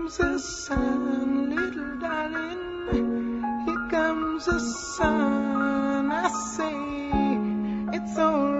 comes the sun, little darling. Here comes the sun. I say it's alright.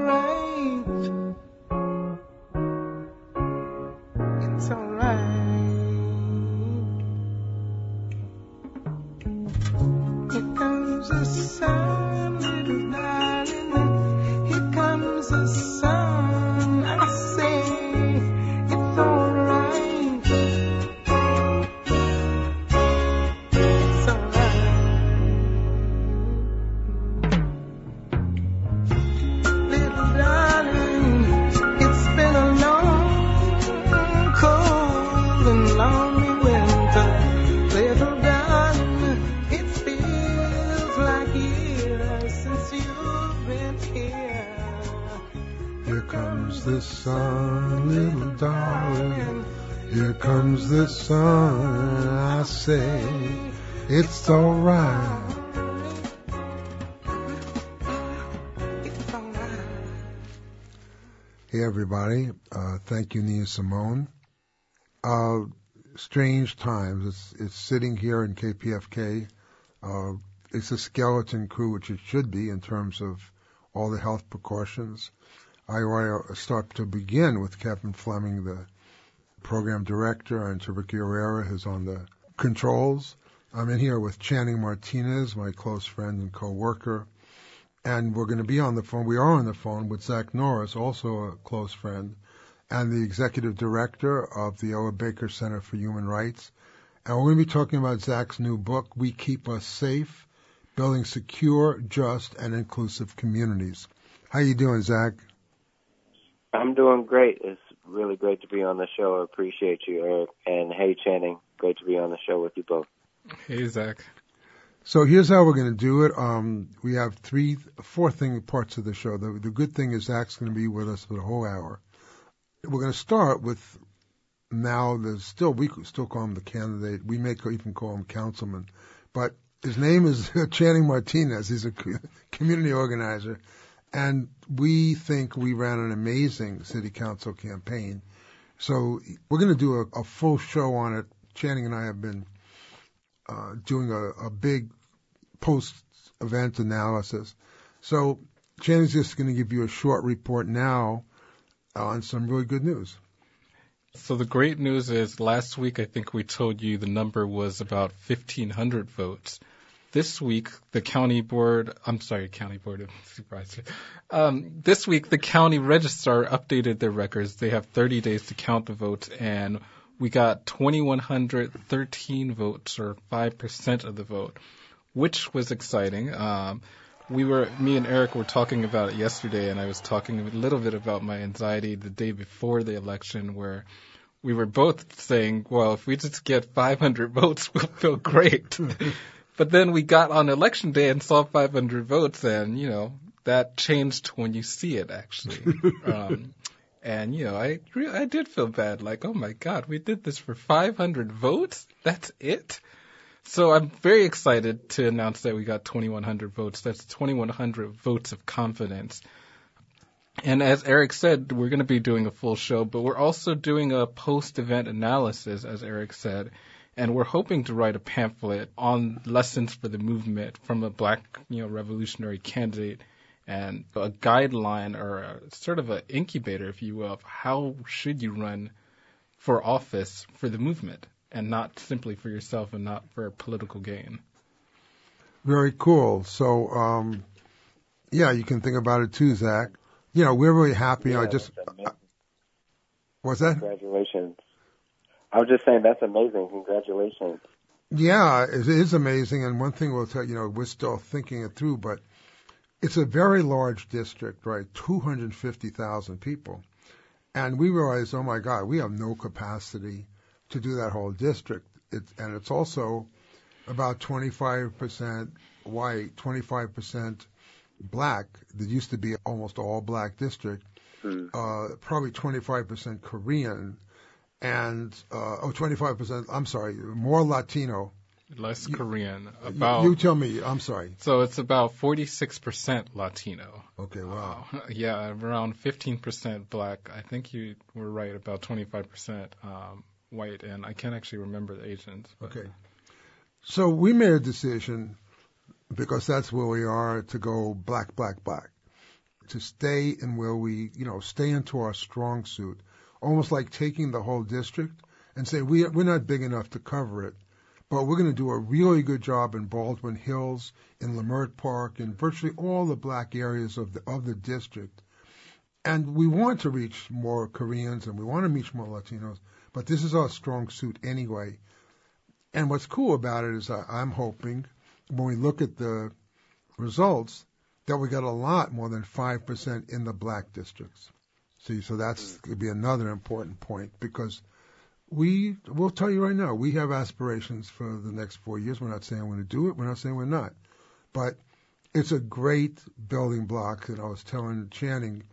Everybody, uh, thank you Nia Simone. Uh, strange times. It's it's sitting here in KPFK. Uh, it's a skeleton crew, which it should be in terms of all the health precautions. I start to begin with Kevin Fleming, the program director, and Ricky Herrera, who's on the controls. I'm in here with Channing Martinez, my close friend and co-worker, and we're going to be on the phone. We are on the phone with Zach Norris, also a close friend, and the executive director of the Ella Baker Center for Human Rights. And we're going to be talking about Zach's new book, We Keep Us Safe, Building Secure, Just, and Inclusive Communities. How you doing, Zach? I'm doing great. It's really great to be on the show. I appreciate you, Eric. And hey, Channing, great to be on the show with you both. Hey, Zach. So here's how we're going to do it. Um, we have three, four thing parts of the show. The, the good thing is Zach's going to be with us for the whole hour. We're going to start with now. There's still we still call him the candidate. We may even call him councilman, but his name is Channing Martinez. He's a community organizer, and we think we ran an amazing city council campaign. So we're going to do a, a full show on it. Channing and I have been uh, doing a, a big post-event analysis. So Channing's just going to give you a short report now on some really good news. So the great news is last week I think we told you the number was about 1,500 votes. This week the county board, I'm sorry, county board of supervisors. Um, this week the county registrar updated their records. They have 30 days to count the votes and we got 2,113 votes or 5% of the vote, which was exciting. Um, we were, me and Eric were talking about it yesterday, and I was talking a little bit about my anxiety the day before the election, where we were both saying, well, if we just get 500 votes, we'll feel great. but then we got on election day and saw 500 votes, and, you know, that changed when you see it, actually. um, and, you know, I, re- I did feel bad, like, oh my God, we did this for 500 votes? That's it? So I'm very excited to announce that we got 2,100 votes. That's 2,100 votes of confidence. And as Eric said, we're going to be doing a full show, but we're also doing a post-event analysis, as Eric said, and we're hoping to write a pamphlet on lessons for the movement from a black, you know, revolutionary candidate and a guideline or a, sort of an incubator, if you will, of how should you run for office for the movement and not simply for yourself and not for political gain. Very cool. So, um, yeah, you can think about it too, Zach. You know, we're really happy. I just, that's amazing. what's that? Congratulations. I was just saying that's amazing. Congratulations. Yeah, it is amazing. And one thing we'll tell you know, we're still thinking it through, but it's a very large district, right? 250,000 people. And we realized, oh my God, we have no capacity to do that whole district. It, and it's also about 25% white, 25% black. There used to be almost all black district. Hmm. Uh, probably 25% Korean and, uh, oh, 25%, I'm sorry, more Latino. Less Korean, You- about You, tell me, I'm sorry. so it's about 46% Latino. Okay, wow. Uh, yeah, around 15% black. I think you were right about 25% um, white, and I can't actually remember the Asians. But, Okay. So we made a decision because that's where we are to go black, black, black. To stay in where we, you know, stay into our strong suit. Almost like taking the whole district and say we we're not big enough to cover it, but we're going to do a really good job in Baldwin Hills, in Leimert Park, in virtually all the black areas of the of the district. And we want to reach more Koreans and we want to reach more Latinos, but this is our strong suit anyway. And what's cool about it is I, I'm hoping when we look at the results that we got a lot more than 5% in the black districts. See, so that's mm. going to be another important point because we, we'll tell you right now, we have aspirations for the next four years. We're not saying we're going to do it. We're not saying we're not. But it's a great building block. And I was telling Channing,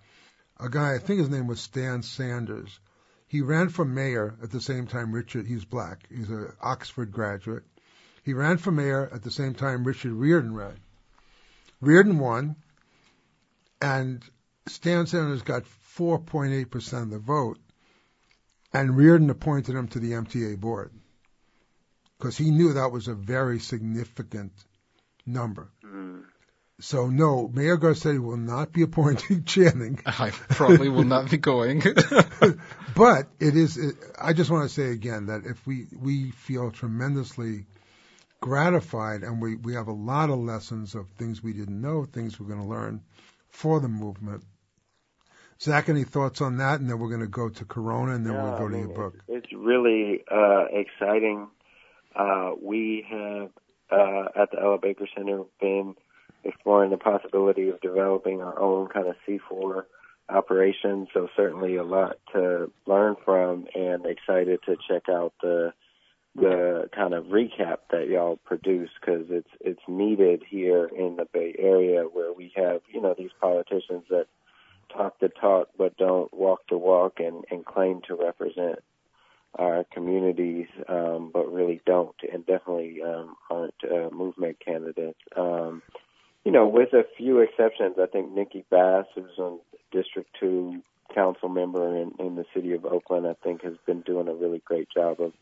a guy, I think his name was Stan Sanders. He ran for mayor at the same time Richard, he's black. He's an Oxford graduate. He ran for mayor at the same time Richard Riordan ran. Riordan won, and Stan Sanders got 4.8% of the vote, and Riordan appointed him to the MTA board because he knew that was a very significant number. Mm. So no, Mayor Garcetti will not be appointing Channing, I probably will not be going. but it is. It, I just want to say again that if we we feel tremendously gratified and we we have a lot of lessons of things we didn't know, things we're going to learn for the movement. Zach, any thoughts on that? And then we're going to go to Corona, and then Yeah, we'll go I to your book. It's, it's really uh, exciting. Uh, we have uh, at the Ella Baker Center been exploring the possibility of developing our own kind of C4 operation. So certainly a lot to learn from, and excited to check out the the kind of recap that y'all produce because it's it's needed here in the Bay Area where we have you know these politicians that talk the talk but don't walk the walk and, and claim to represent our communities, um, but really don't, and definitely um, aren't uh, movement candidates. Um, you know, with a few exceptions, I think Nikki Bas, who's on District Two council member in, in the city of Oakland, I think has been doing a really great job of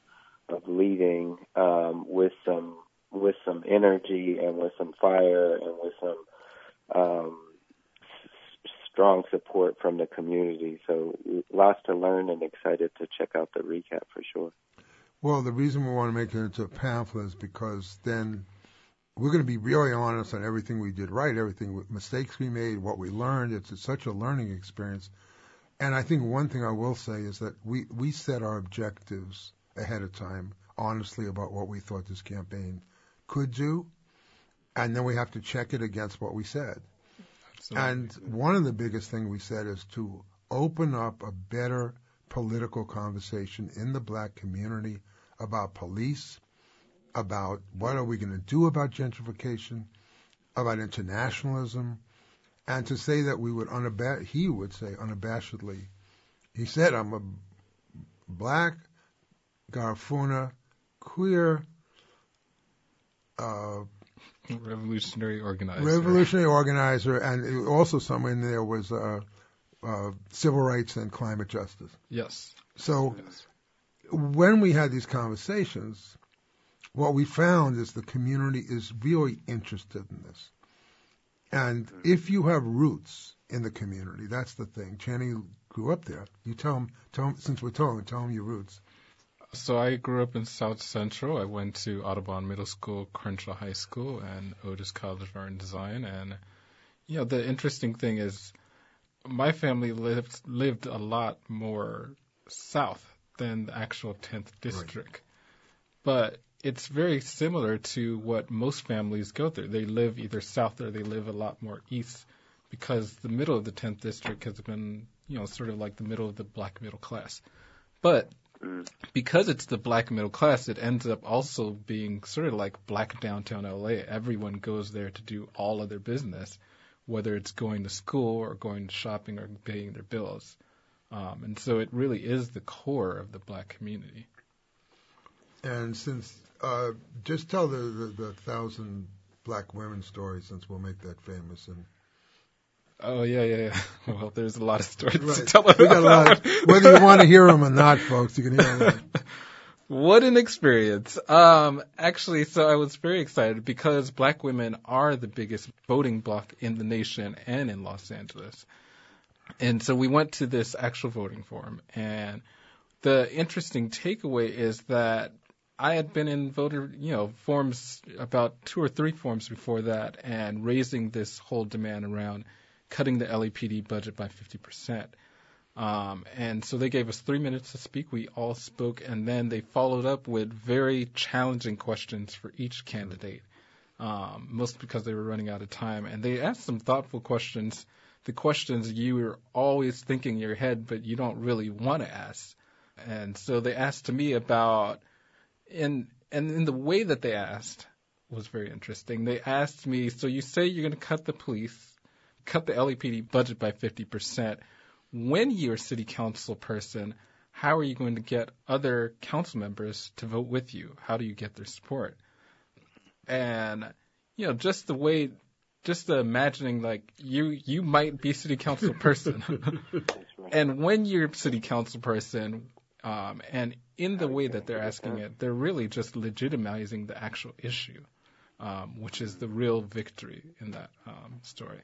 of leading um, with some with some energy and with some fire and with some um, strong support from the community. So lots to learn and excited to check out the recap for sure. Well, the reason we want to make it into a pamphlet is because then we're going to be really honest on everything we did right, everything mistakes we made, what we learned. It's such a learning experience. And I think one thing I will say is that we, we set our objectives ahead of time, honestly, about what we thought this campaign could do. And then we have to check it against what we said. And one of the biggest things we said is to open up a better political conversation in the black community about police, about what are we going to do about gentrification, about internationalism, and to say that we would unabashed, he would say unabashedly, he said, I'm a black, Garifuna, queer, uh, revolutionary organizer. revolutionary organizer, and also somewhere in there was uh, uh, civil rights and climate justice. Yes. So yes. when we had these conversations, what we found is the community is really interested in this. And if you have roots in the community, that's the thing. Channing grew up there. You tell him, tell him since we're talking, tell him your roots. So I grew up in South Central. I went to Audubon Middle School, Crenshaw High School, and Otis College of Art and Design. And you know, the interesting thing is, my family lived lived a lot more south than the actual 10th district. Right. But it's very similar to what most families go through. They live either south or they live a lot more east because the middle of the 10th district has been, you know, sort of like the middle of the black middle class. But because it's the black middle class, it ends up also being sort of like black downtown LA. Everyone goes there to do all of their business, whether it's going to school or going shopping or paying their bills. Um, and so it really is the core of the black community. And since, uh, just tell the, the, the thousand black women story since we'll make that famous. And Oh yeah, yeah, yeah. Well, there's a lot of stories right. to tell we got a lot. Of, whether you want to hear them or not, folks, you can hear them. What an experience. Um, actually, so I was very excited because black women are the biggest voting bloc in the nation and in Los Angeles. And so we went to this actual voting forum and the interesting takeaway is that I had been in voter, you know, forms about two or three forms before that and raising this whole demand around cutting the LAPD budget by 50%. Um, and so they gave us three minutes to speak. We all spoke, and then they followed up with very challenging questions for each candidate, um, mostly because they were running out of time. And they asked some thoughtful questions, the questions you were always thinking in your head, but you don't really want to ask. And so they asked to me about, and and in the way that they asked was very interesting. They asked me, so you say you're going to cut the police, cut the LAPD budget by 50 percent when you're a city council person, how are you going to get other council members to vote with you? How do you get their support? And you know, just the way, just the imagining like you you might be city council person, and when you're city council person, um, and in the way that they're asking it, they're really just legitimizing the actual issue, um, which is the real victory in that um, story.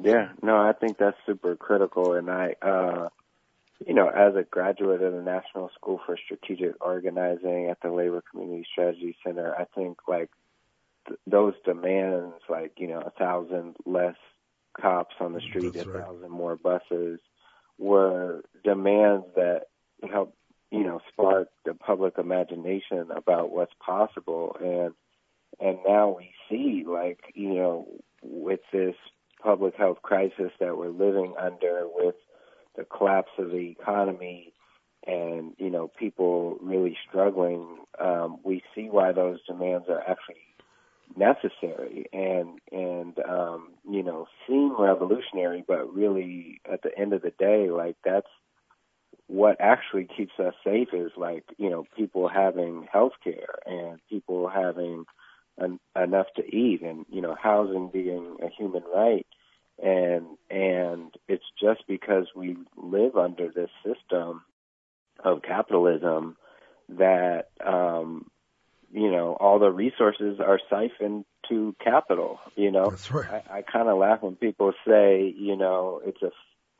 Yeah, no, I think that's super critical. And I, uh, you know, as a graduate of the National School for Strategic Organizing at the Labor Community Strategy Center, I think like th- those demands, like, you know, a thousand less cops on the street, That's a right. thousand more buses, were demands that helped, you know, spark the public imagination about what's possible. And, and now we see, like, you know, with this public health crisis that we're living under with the collapse of the economy and you know people really struggling um we see why those demands are actually necessary and and um you know seem revolutionary but really at the end of the day like that's what actually keeps us safe is like you know people having health care and people having en- enough to eat and you know housing being a human right and and it's just because we live under this system of capitalism that um you know all the resources are siphoned to capital you know That's right. i, I kind of laugh when people say you know it's a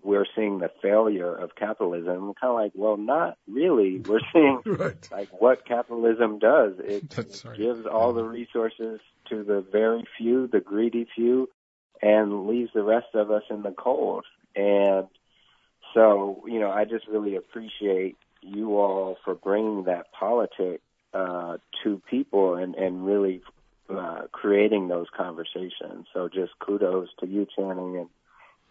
we're seeing the failure of capitalism kind of like well not really we're seeing Right. like what capitalism does. It, it right. gives all the resources to the very few, the greedy few, and leaves the rest of us in the cold. And so, you know, I just really appreciate you all for bringing that politic uh, to people and and really uh, creating those conversations. So, just kudos to you, Channing, and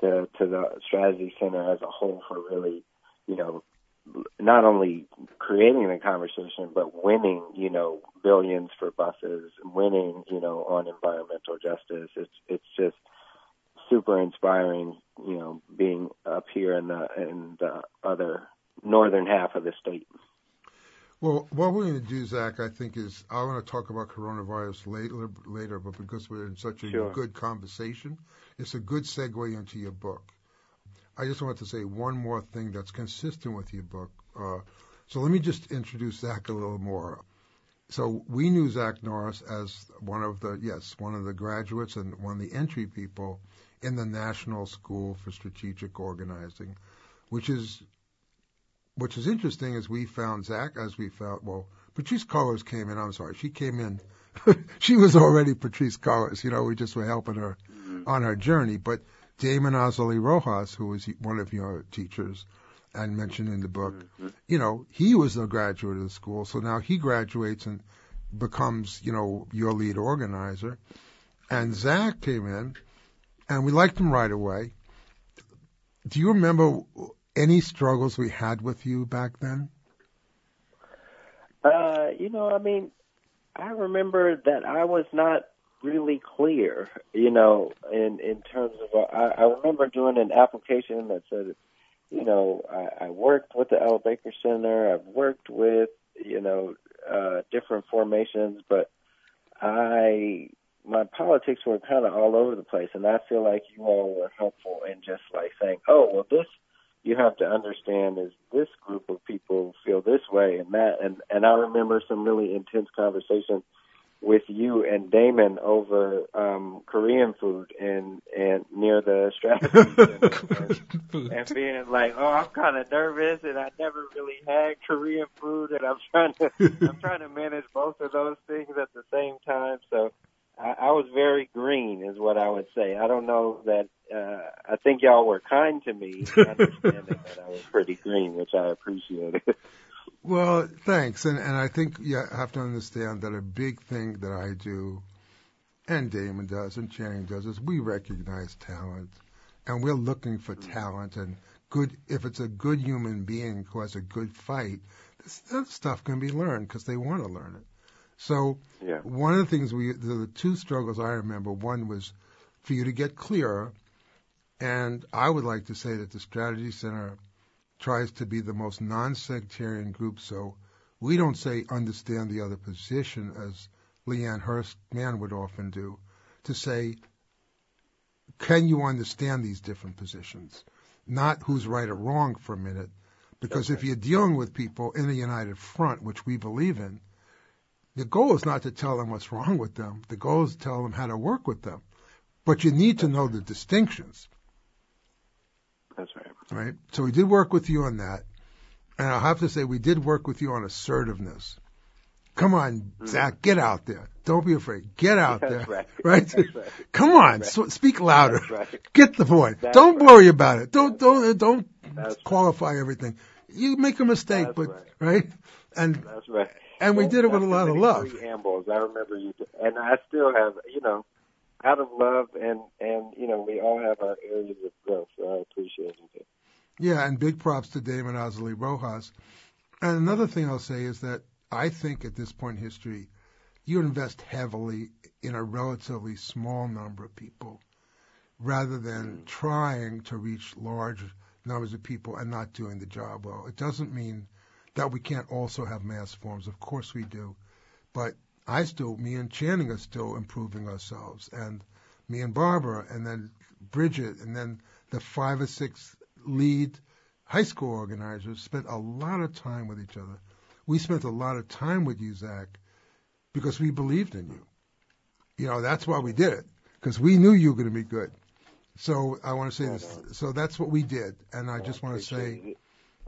to to the strategy center as a whole for really, you know, not only creating the conversation but winning, you know, billions for buses, winning, you know, on environmental justice. It's it's just super inspiring, you know, being up here in the in the other northern half of the state. Well, what we're going to do, Zach, I think is I want to talk about coronavirus later, later, but because we're in such a Sure. good conversation, it's a good segue into your book. I just want to say one more thing that's consistent with your book. Uh, so let me just introduce Zach a little more. So we knew Zach Norris as one of the yes, one of the graduates and one of the entry people in the National School for Strategic Organizing, which is which is interesting is we found Zach as we found well Patrisse Cullors came in. I'm sorry, she came in. she was already Patrisse Cullors. You know, we just were helping her mm-hmm. on her journey. But Damon Azali Rojas, who was one of your teachers and mentioned in the book, mm-hmm. you know, he was a graduate of the school. So now he graduates and becomes, you know, your lead organizer. And Zach came in, and we liked him right away. Do you remember any struggles we had with you back then? Uh, you know, I mean, I remember that I was not really clear, you know, in in terms of. I, I remember doing an application that said, you know, I, I worked with the Ella Baker Center. I've worked with, you know, uh, different formations, but I my politics were kind of all over the place, and I feel like you all were helpful in just like saying, oh, well, this you have to understand is this group of people feel this way. And that and and I remember some really intense conversations with you and Damon over um Korean food and and near the Stratford and, and being like, oh, I'm kind of nervous and I never really had Korean food and I'm trying to I'm trying to manage both of those things at the same time. So I, I was very green, is what I would say. I don't know that. Uh, I think y'all were kind to me, understanding that I was pretty green, which I appreciated. Well, thanks. And and I think you have to understand that a big thing that I do, and Damon does, and Channing does, is we recognize talent, and we're looking for talent and good. If it's a good human being who has a good fight, this, that stuff can be learned because they want to learn it. So yeah. one of the things we, the, the two struggles I remember, one was for you to get clearer, and I would like to say that the Strategy Center tries to be the most non-sectarian group, so we don't say understand the other position as Lian Hurst Mann would often do, to say, can you understand these different positions? Not who's right or wrong for a minute, because Okay. if you're dealing with people in the united front, which we believe in, the goal is not to tell them what's wrong with them. The goal is to tell them how to work with them. But you need to know the distinctions, That's right. right? So we did work with you on that. And I'll have to say we did work with you on assertiveness. Come on, mm-hmm. Zach, get out there. Don't be afraid. Get out That's there. right. Right? Right. Come on, Right. so, speak louder. Get the point. Don't worry about it. Don't don't uh, don't That's right. qualify everything. You make a mistake, That's but right. right? And That's right. And we did it with a lot of love. Preambles, I remember you, and I still have, you know, out of love, and and you know, we all have our areas of growth. So I appreciate you. Yeah, and big props to Damon Azali Rojas. And another thing I'll say is that I think at this point in history, you invest heavily in a relatively small number of people rather than hmm. trying to reach large numbers of people and not doing the job well. It doesn't mean that we can't also have mass forms. Of course we do. But I still, me and Channing are still improving ourselves, and me and Barbara, and then Bridget, and then the five or six lead high school organizers spent a lot of time with each other. We spent a lot of time with you, Zach, because we believed in you. You know, that's why we did it, because we knew you were going to be good. So I want to say this. So that's what we did, and I just want to say,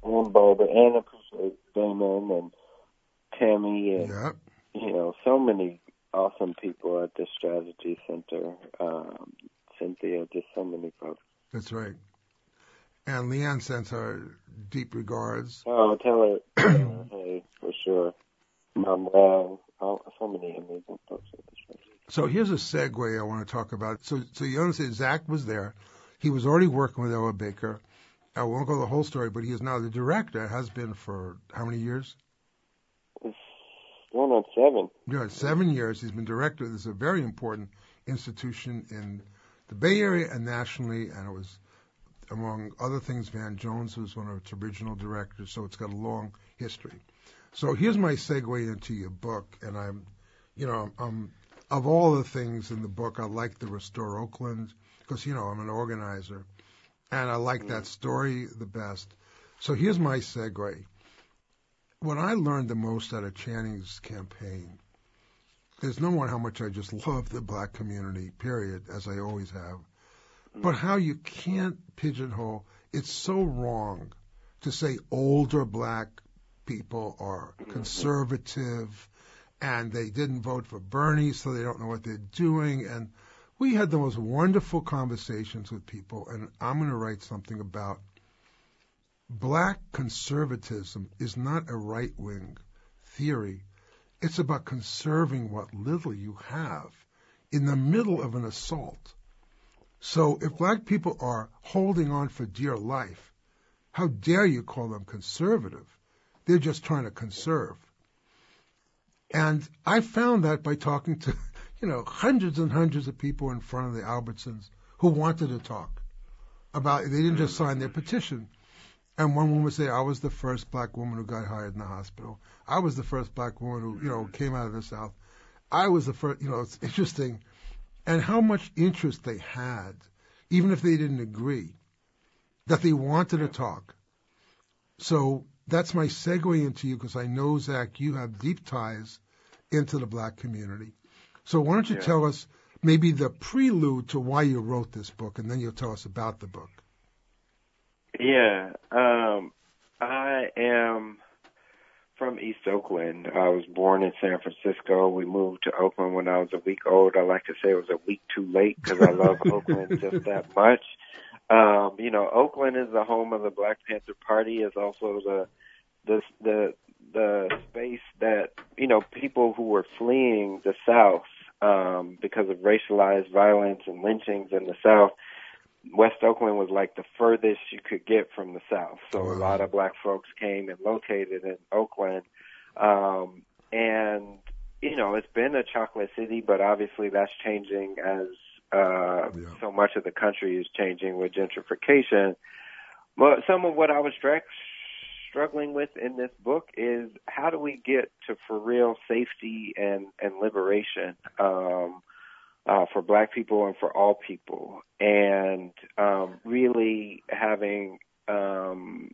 and Barbara, and appreciate Damon and Tammy, and yeah, you know, so many awesome people at the Strategy Center. Um, Cynthia, just so many folks. that's right. And Lian sends her deep regards. Oh, tell her, her hey, for sure. Mom, so many amazing folks at the Strategy. So here's a segue I want to talk about. So, so you understand, Zach was there. He was already working with Ella Baker. I won't go the whole story, but he is now the director. Has been for how many years? It's going on seven. Yeah, seven years. He's been director. This is a very important institution in the Bay Area and nationally, and it was, among other things, Van Jones was one of its original directors, so it's got a long history. So here's my segue into your book, and I'm, you know, um, of all the things in the book, I like the Restore Oakland because you know I'm an organizer, and I like that story the best. So here's my segue. What I learned the most out of Channing's campaign there's no one how much I just love the black community, period, as I always have. But how you can't pigeonhole, it's so wrong to say older black people are conservative and they didn't vote for Bernie, so they don't know what they're doing. And we had the most wonderful conversations with people, and I'm going to write something about black conservatism is not a right wing theory. It's about conserving what little you have in the middle of an assault. So if black people are holding on for dear life, how dare you call them conservative? They're just trying to conserve. And I found that by talking to, you know, hundreds and hundreds of people in front of the Albertsons who wanted to talk about, they didn't just sign their petition. And one woman would say, I was the first black woman who got hired in the hospital. I was the first black woman who, you know, came out of the South. I was the first, you know, it's interesting. And how much interest they had, even if they didn't agree. that they wanted to talk. So that's my segue into you because I know, Zach, you have deep ties into the black community. So why don't you Yeah. tell us maybe the prelude to why you wrote this book, and then you'll tell us about the book. Yeah, um, I am from East Oakland. I was born in San Francisco. We moved to Oakland when I was a week old. I like to say it was a week too late because I love Oakland just that much. Um, you know, Oakland is the home of the Black Panther Party. Is also the the the the space that you know people who were fleeing the South um, because of racialized violence and lynchings in the South. West Oakland was like the furthest you could get from the South. So a lot of black folks came and located in Oakland. Um, and, you know, it's been a chocolate city, but obviously that's changing as uh, Yeah. so much of the country is changing with gentrification. But some of what I was stra- struggling with in this book is how do we get to for real safety and, and liberation? Um, uh, for black people and for all people, and um, really having um,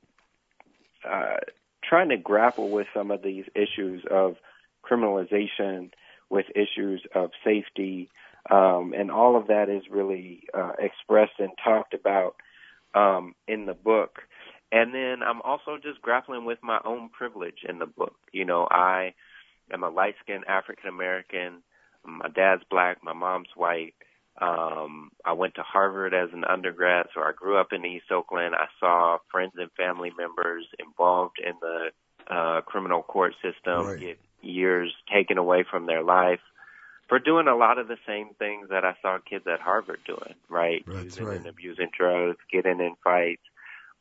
uh, trying to grapple with some of these issues of criminalization, with issues of safety, um, and all of that is really uh, expressed and talked about um, in the book. And then I'm also just grappling with my own privilege in the book. You know, I am a light skinned African American. My dad's black, my mom's white. Um, I went to Harvard as an undergrad, so I grew up in East Oakland. I saw friends and family members involved in the uh, criminal court system Right. get years taken away from their life for doing a lot of the same things that I saw kids at Harvard doing, right? That's Using right. and abusing drugs, getting in fights.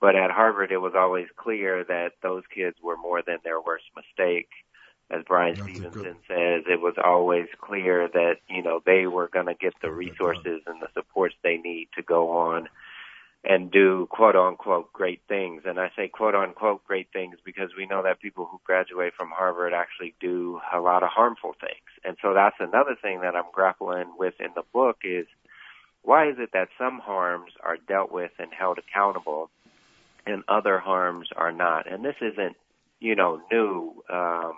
But at Harvard, it was always clear that those kids were more than their worst mistake. As Bryan That's Stevenson says, it was always clear that, you know, they were going to get the resources and the supports they need to go on and do quote unquote great things. And I say quote unquote great things because we know that people who graduate from Harvard actually do a lot of harmful things. And so that's another thing that I'm grappling with in the book is why is it that some harms are dealt with and held accountable and other harms are not? And this isn't, you know, new. Um,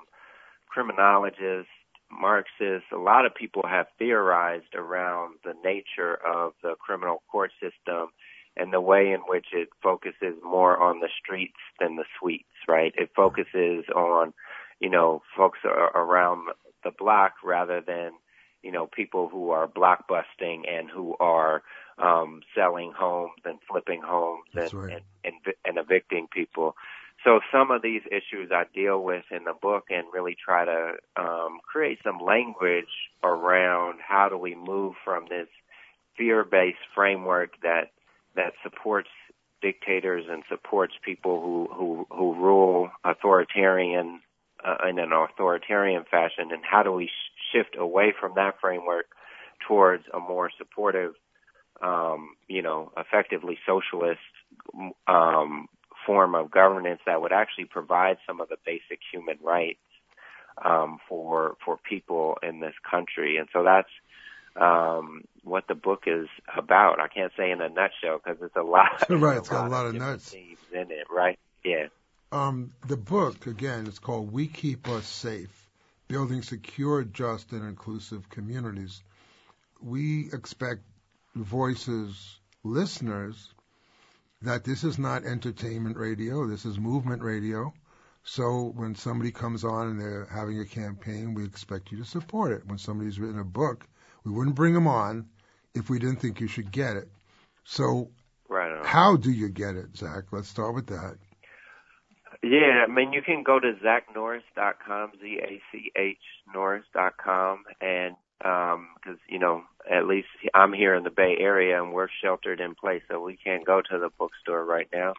criminologists, Marxists, a lot of people have theorized around the nature of the criminal court system and the way in which it focuses more on the streets than the suites, right? It focuses on, you know, folks around the block rather than, you know, people who are blockbusting and who are um, selling homes and flipping homes and, right. and, and, and evicting people. So some of these issues I deal with in the book and really try to um, create some language around how do we move from this fear-based framework that that supports dictators and supports people who who, who rule authoritarian uh, in an authoritarian fashion, and how do we sh- shift away from that framework towards a more supportive, um, you know, effectively socialist um, form of governance that would actually provide some of the basic human rights um, for for people in this country, and so that's um, what the book is about. I can't say in a nutshell because it's a lot. Right, it's got a lot of nuts. themes in it, right? Yeah. Um, the book, again, is called We Keep Us Safe Building Secure, Just, and Inclusive Communities. We expect voices, listeners, that this is not entertainment radio, this is movement radio. So when somebody comes on and they're having a campaign, we expect you to support it. When somebody's written a book, we wouldn't bring them on if we didn't think you should get it. So Right how do you get it, Zach? Let's start with that. Yeah, I mean, you can go to zachnorris.com, Z-A-C-H Norris.com, and because you know, at least I'm here in the Bay Area and we're sheltered in place, so we can't go to the bookstore right now.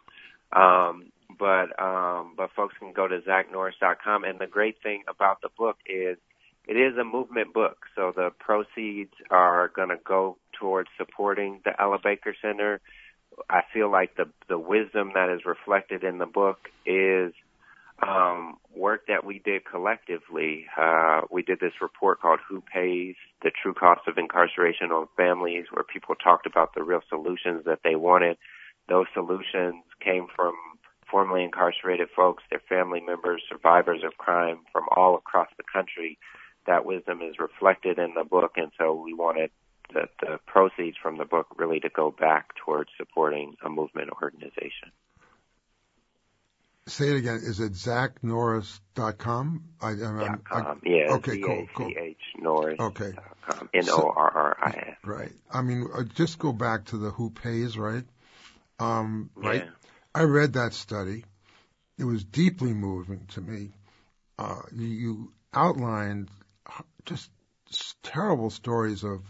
Um, but um, but folks can go to zachnorris.com, and the great thing about the book is it is a movement book, so the proceeds are going to go towards supporting the Ella Baker Center. I feel like the the wisdom that is reflected in the book is um, work that we did collectively. Uh, we did this report called "Who Pays: The True Cost of Incarceration on Families," where people talked about the real solutions that they wanted those solutions came from formerly incarcerated folks, their family members, survivors of crime from all across the country. That wisdom is reflected in the book, and so we wanted the, the proceeds from the book really to go back towards supporting a movement organization. Say it again. Is it ZachNorris.com? I, I, Dot com. Yeah. Okay, cool, cool. Norris. Okay. com. N-O-R-R-I-S. Right. I mean, uh, just go back to the who pays, right? Um, right. Yeah. I read that study. It was deeply moving to me. Uh, you outlined just terrible stories of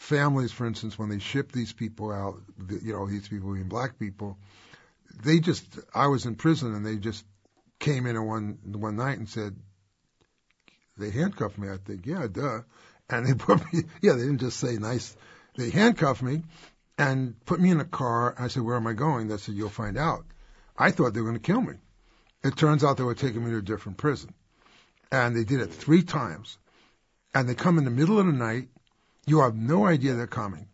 families, for instance, when they ship these people out, you know, these people being black people, they just, I was in prison and they just came in one, one night and said, they handcuffed me. I think, yeah, duh. And they put me, yeah, they didn't just say nice. They handcuffed me and put me in a car. I said, where am I going? They said, you'll find out. I thought they were going to kill me. It turns out they were taking me to a different prison. And they did it three times. And they come in the middle of the night. You have no idea they're coming.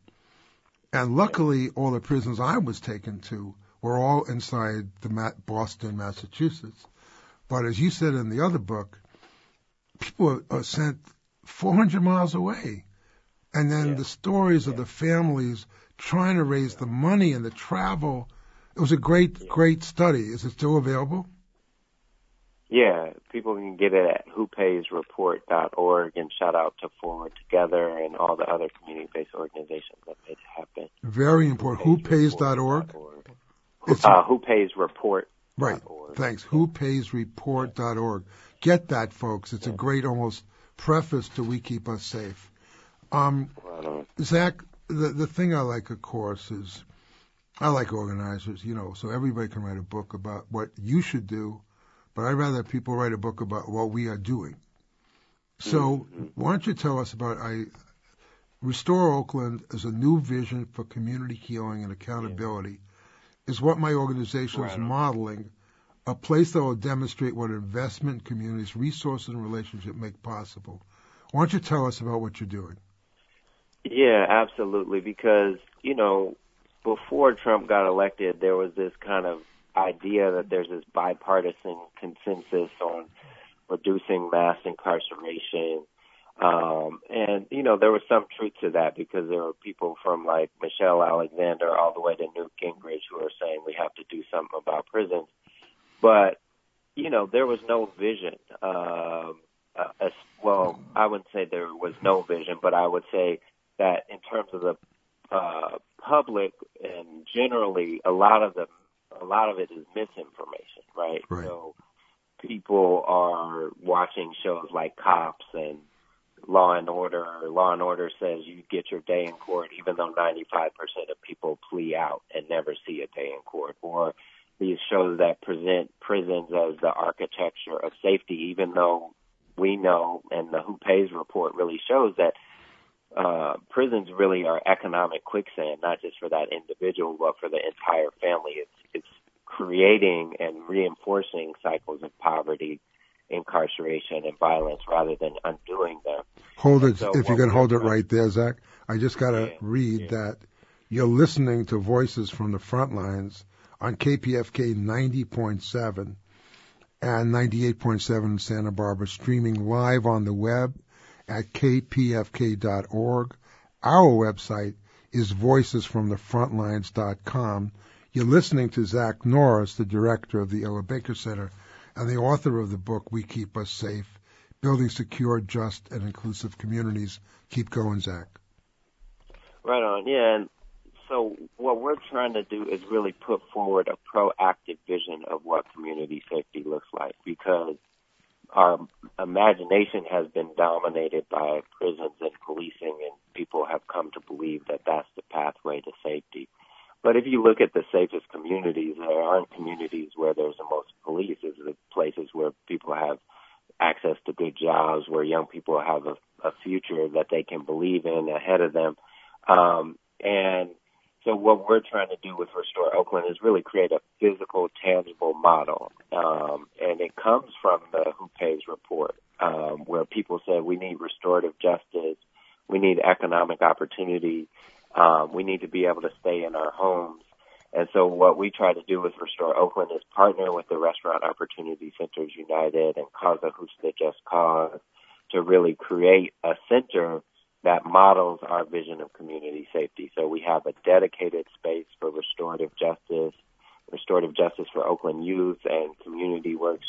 And luckily, all the prisons I was taken to were all inside the Ma- Boston, Massachusetts. But as you said in the other book, people are, are sent 400 miles away. And then Yeah. the stories of the families trying to raise the money and the travel. It was a great, great study. Is it still available? Yeah, people can get it at whopaysreport.org and shout out to Forward Together and all the other community-based organizations that made it happen. Very important. Whopays.org? It's Uh, whopaysreport.org. right. Thanks. Whopaysreport.org. Get that, folks. It's a great almost preface to We Keep Us Safe. Um, Right. Zach, the the thing I like, of course, is I like organizers, you know, so everybody can write a book about what you should do, but I'd rather people write a book about what we are doing. So mm-hmm. why don't you tell us about I Restore Oakland as a new vision for community healing and accountability is what my organization is Right on. modeling, a place that will demonstrate what investment, communities, resources, and relationship make possible. Why don't you tell us about what you're doing? Yeah, absolutely. Because, you know, before Trump got elected, there was this kind of idea that there's this bipartisan consensus on reducing mass incarceration. Um, and, you know, there was some truth to that because there were people from like Michelle Alexander all the way to Newt Gingrich who are saying we have to do something about prisons. But, you know, there was no vision. Um, uh, as, well, I wouldn't say there was no vision, but I would say that in terms of the uh, public and generally, a lot of the a lot of it is misinformation, right? Right. So people are watching shows like Cops and Law and Order. Law and Order says you get your day in court, even though 95% of people plea out and never see a day in court. Or these shows that present prisons as the architecture of safety, even though we know, and the Who Pays report really shows that uh, prisons really are economic quicksand, not just for that individual, but for the entire family. It's it's creating and reinforcing cycles of poverty, incarceration, and violence rather than undoing them. Hold it, So if you can hold it right there, Zach. I just got to Yeah, read yeah. that you're listening to Voices from the Front Lines on KPFK 90.7 and 98.7 in Santa Barbara, streaming live on the web at kpfk.org. Our website is voicesfromthefrontlines.com. You're listening to Zach Norris, the director of the Ella Baker Center and the author of the book We Keep Us Safe, Building Secure, Just, and Inclusive Communities. Keep going, Zach. Right on, yeah. And so what we're trying to do is really put forward a proactive vision of what community safety looks like because our imagination has been dominated by prisons and policing and people have come to believe that that's the pathway to safety. But if you look at the safest communities, there aren't communities where there's the most police. It's the places where people have access to good jobs, where young people have a, a future that they can believe in ahead of them. Um, and so what we're trying to do with Restore Oakland is really create a physical, tangible model. Um, and it comes from the Who Pays report, um, where people say we need restorative justice, we need economic opportunity, um, we need to be able to stay in our homes. And so what we try to do with Restore Oakland is partner with the Restaurant Opportunity Centers United and Causa Justa Just Cause to really create a center that models our vision of community safety. So we have a dedicated space for restorative justice, restorative justice for Oakland youth and Community Works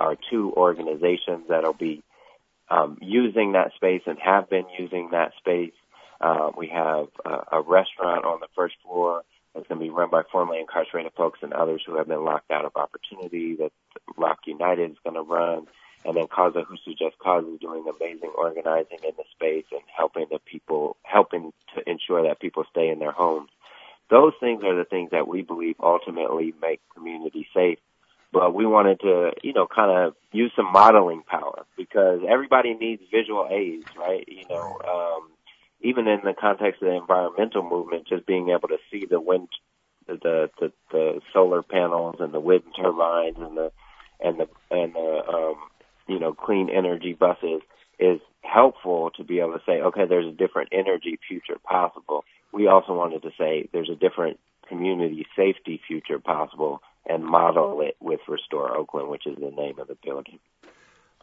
are two organizations that'll be um, using that space and have been using that space. Uh, we have a, a restaurant on the first floor that's going to be run by formerly incarcerated folks and others who have been locked out of opportunity that ROC United is going to run. And then Kaza Cause is doing amazing organizing in the space and helping the people, helping to ensure that people stay in their homes. Those things are the things that we believe ultimately make community safe but we wanted to, you know, kind of use some modeling power because everybody needs visual aids, right? You know, um, even in the context of the environmental movement, just being able to see the wind, the the, the solar panels and the wind turbines and the and the and the um, you know clean energy buses is helpful to be able to say, okay, there's a different energy future possible. We also wanted to say there's a different community safety future possible and model it with Restore Oakland, which is the name of the building,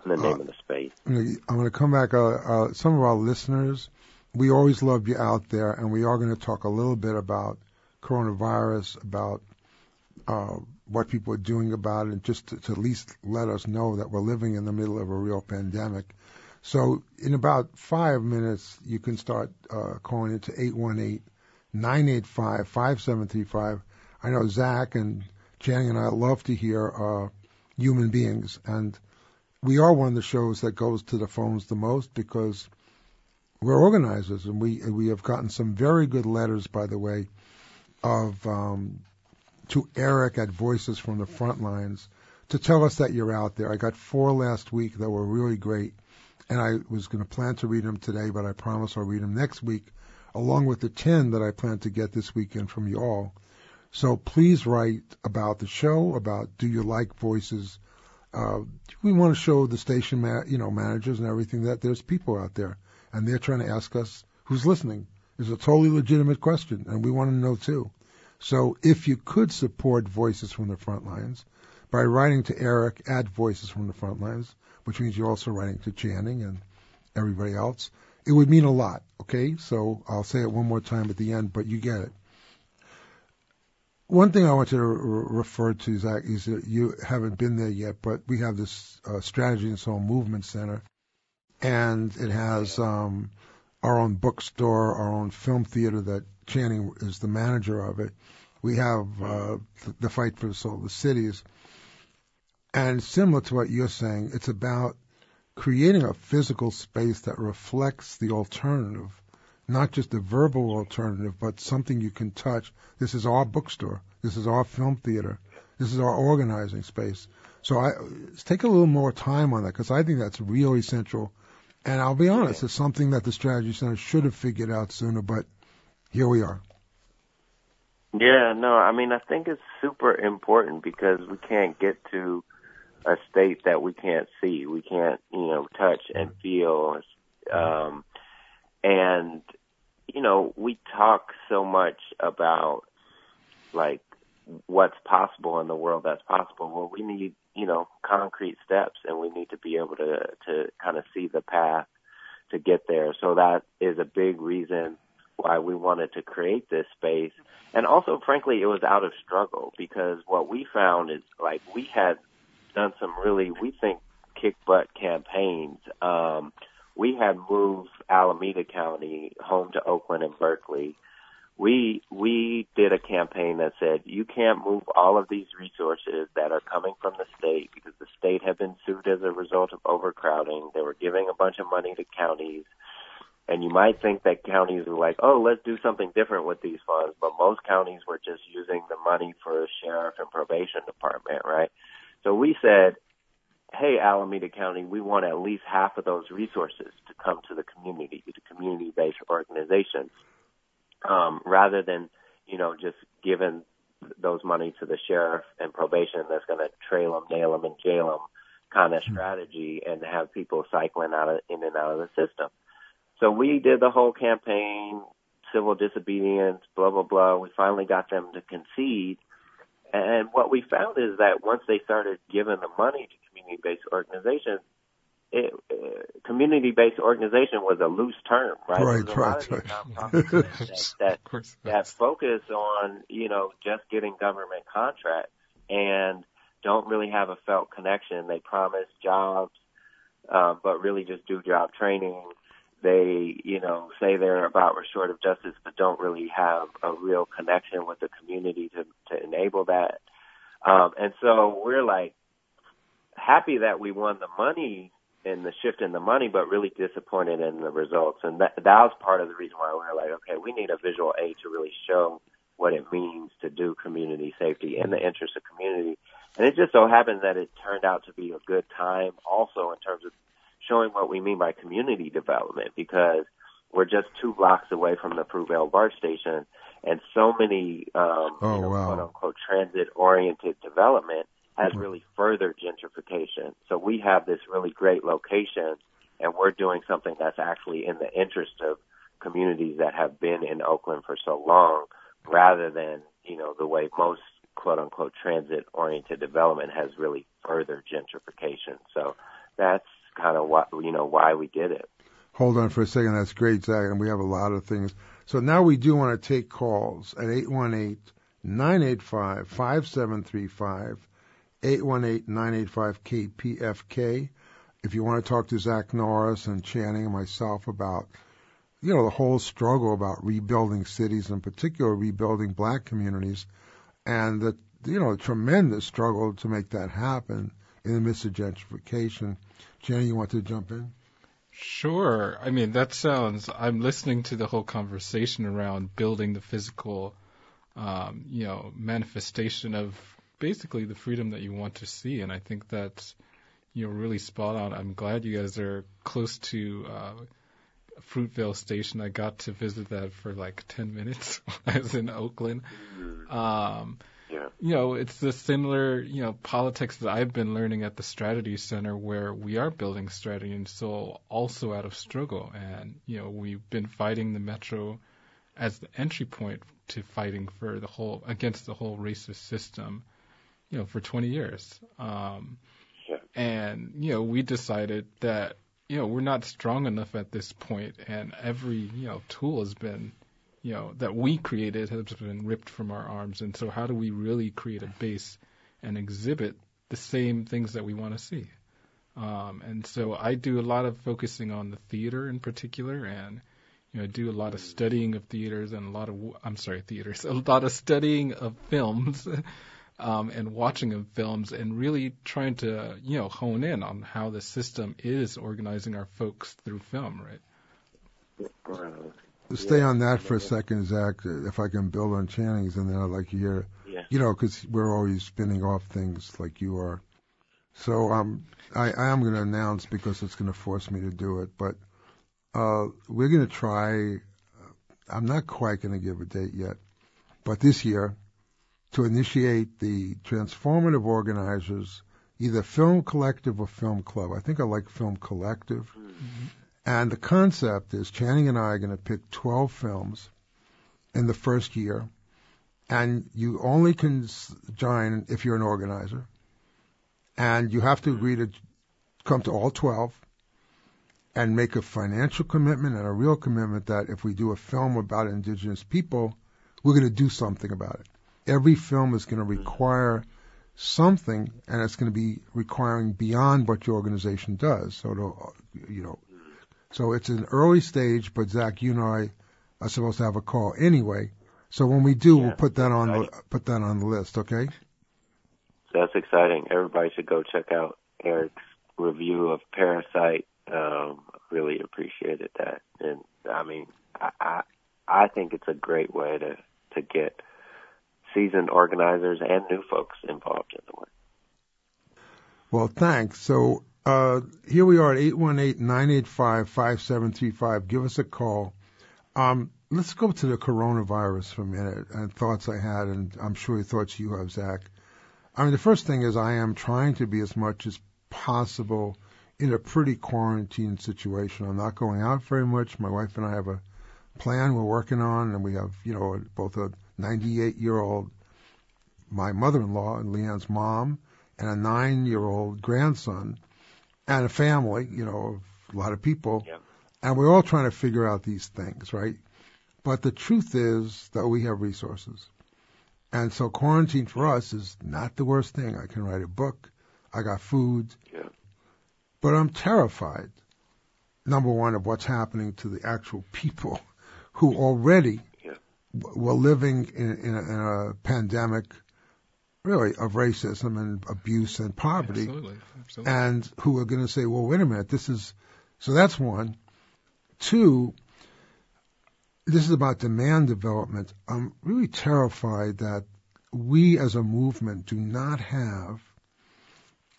And the name uh, of the space. I'm going to come back. Uh, uh, some of our listeners, we always love you out there, and we are going to talk a little bit about coronavirus, about uh, what people are doing about it, and just to, to at least let us know that we're living in the middle of a real pandemic. So in about five minutes, you can start uh, calling into 818 985 5735. I know Zach and Jenny and I love to hear uh, human beings, and we are one of the shows that goes to the phones the most because we're organizers, and we we have gotten some very good letters, by the way, of um, to Eric at Voices from the Front Lines to tell us that you're out there. I got four last week that were really great, and I was going to plan to read them today, but I promise I'll read them next week, along with the ten that I plan to get this weekend from you all. So please write about the show, about do you like voices. Uh, we want to show the station, ma- you know, managers and everything that there's people out there, and they're trying to ask us who's listening. It's a totally legitimate question, and we want to know too. So if you could support Voices from the Front Lines by writing to Eric at Voices from the Front Lines, which means you're also writing to Channing and everybody else, it would mean a lot. Okay, so I'll say it one more time at the end, but you get it. One thing I want to re- refer to, Zach, is that you haven't been there yet, but we have this uh, Strategy and Soul Movement Center, and it has um, our own bookstore, our own film theater that Channing is the manager of it. We have uh, the, the Fight for the Soul of the Cities. And similar to what you're saying, it's about creating a physical space that reflects the alternative not just a verbal alternative, but something you can touch. This is our bookstore. This is our film theater. This is our organizing space. So I take a little more time on that because I think that's really essential. And I'll be honest, it's something that the Strategy Center should have figured out sooner, but here we are. Yeah, no, I mean, I think it's super important because we can't get to a state that we can't see, we can't, you know, touch and feel. Um, and, you know, we talk so much about like what's possible in the world that's possible. Well, we need, you know, concrete steps and we need to be able to, to kind of see the path to get there. So that is a big reason why we wanted to create this space. And also, frankly, it was out of struggle because what we found is like we had done some really, we think, kick butt campaigns. Um, we had moved Alameda County home to Oakland and Berkeley. We we did a campaign that said you can't move all of these resources that are coming from the state because the state had been sued as a result of overcrowding. They were giving a bunch of money to counties. And you might think that counties were like, oh, let's do something different with these funds, but most counties were just using the money for a sheriff and probation department, right? So we said, hey, Alameda County, we want at least half of those resources to come to the community, to community-based organizations, um, rather than, you know, just giving those money to the sheriff and probation that's going to trail them, nail them, and jail them kind of hmm. strategy and have people cycling out of, in and out of the system. So we did the whole campaign civil disobedience, blah blah blah. We finally got them to concede, and what we found is that once they started giving the money to community-based organizations, it, uh, community-based organization was a loose term, right? Right, a lot right, of right. these nonprofits that, that that focus on you know just getting government contracts and don't really have a felt connection. They promise jobs, uh, but really just do job training. They you know say they're about restorative justice, but don't really have a real connection with the community to to enable that. Um, and so we're like happy that we won the money and the shift in the money, but really disappointed in the results. And that that was part of the reason why we were like, okay, we need a visual aid to really show what it means to do community safety in the interest of community. And it just so happened that it turned out to be a good time also in terms of showing what we mean by community development because we're just two blocks away from the Fruitvale BART station and so many um Oh, you know, wow. quote unquote transit oriented development has really furthered gentrification. So we have this really great location and we're doing something that's actually in the interest of communities that have been in Oakland for so long rather than, you know, the way most quote unquote transit oriented development has really furthered gentrification. So that's kind of what, you know, why we did it. Hold on for a second. That's great, Zach. And we have a lot of things. So now we do want to take calls at 818-985-5735, 818-985-KPFK. If you want to talk to Zach Norris and Channing and myself about, you know, the whole struggle about rebuilding cities, in particular rebuilding black communities, and the, you know, tremendous struggle to make that happen in the midst of gentrification. Channing, you want to jump in? Sure. I mean, that sounds. I'm listening to the whole conversation around building the physical, um, you know, manifestation of basically the freedom that you want to see, and I think that's, you know, really spot on. I'm glad you guys are close to uh, Fruitvale Station. I got to visit that for like 10 minutes when I was in Oakland. Um, Yeah. you know, it's the similar, you know, politics that I've been learning at the Strategy Center where we are building strategy and so also out of struggle. And, you know, we've been fighting the metro as the entry point to fighting for the whole, against the whole racist system, you know, for 20 years. Um, Yeah. and, you know, we decided that, you know, we're not strong enough at this point and every, you know, tool has been, you know, that we created has been ripped from our arms. And so how do we really create a base and exhibit the same things that we want to see? Um, and so I do a lot of focusing on the theater in particular and, you know, I do a lot of studying of theaters and a lot of, I'm sorry, theaters, a lot of studying of films. Um, and watching of films and really trying to, you know, hone in on how the system is organizing our folks through film, right? Stay Yeah. on that for a second, Zach, uh, if I can build on Channing's, and then I'd like to hear, Yeah. you know, because we're always spinning off things like you are. So um, I, I am going to announce because it's going to force me to do it, but uh, we're going to try. uh, I'm not quite going to give a date yet, but this year to initiate the transformative organizers, either film collective or film club. I think I like film collective. And the concept is Channing and I are going to pick 12 films in the first year, and you only can join if you're an organizer, and you have to agree to come to all 12 and make a financial commitment and a real commitment that if we do a film about indigenous people, we're going to do something about it. Every film is going to require something, and it's going to be requiring beyond what your organization does. So, it'll, you know, so it's an early stage, but Zach, you and I are supposed to have a call anyway. So when we do, we'll put that on the put that on the list, okay? That's exciting. Everybody should go check out Eric's review of Parasite. Um, really appreciated that, and I mean, I, I I think it's a great way to to get seasoned organizers and new folks involved in the work. Well, thanks. So uh, here we are at 818-985-5735. Give us a call. Um, let's go to the coronavirus for a minute and thoughts I had, and I'm sure thoughts you have, Zach. I mean, the first thing is I am trying to be as much as possible in a pretty quarantined situation. I'm not going out very much. My wife and I have a, plan we're working on, and we have, you know, both a 98 year old, my mother-in-law and Lian's mom, and a nine-year-old grandson, and a family, you know, a lot of people, Yeah. and we're all trying to figure out these things, right? But the truth is that we have resources. And so quarantine for us is not the worst thing. I can write a book. I got food. Yeah. But I'm terrified, number one, of what's happening to the actual people who already Yeah. w- were living in, in, a, in a pandemic, really, of racism and abuse and poverty, Absolutely. Absolutely. and who are going to say, well, wait a minute, this is, so that's one. Two, this is about demand development. I'm really terrified that we as a movement do not have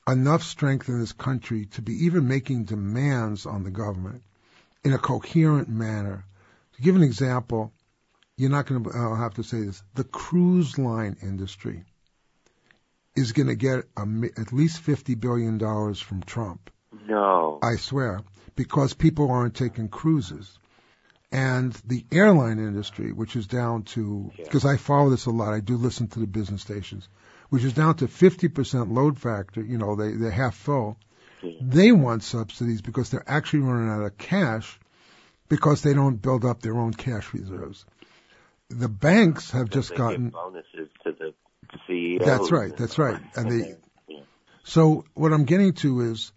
enough strength in this country to be even making demands on the government in a coherent manner. To give an example, you're not going to, I'll have to say this, the cruise line industry is going to get a, at least $50 billion from Trump. No. I swear, because people aren't taking cruises. And the airline industry, which is down to, Yeah. because I follow this a lot, I do listen to the business stations, which is down to 50% load factor, you know, they, they're half full. Yeah. They want subsidies because they're actually running out of cash because they don't build up their own cash reserves. The banks have just gotten, bonuses to the CEOs. That's right, that's right. And the. So what I'm getting to is,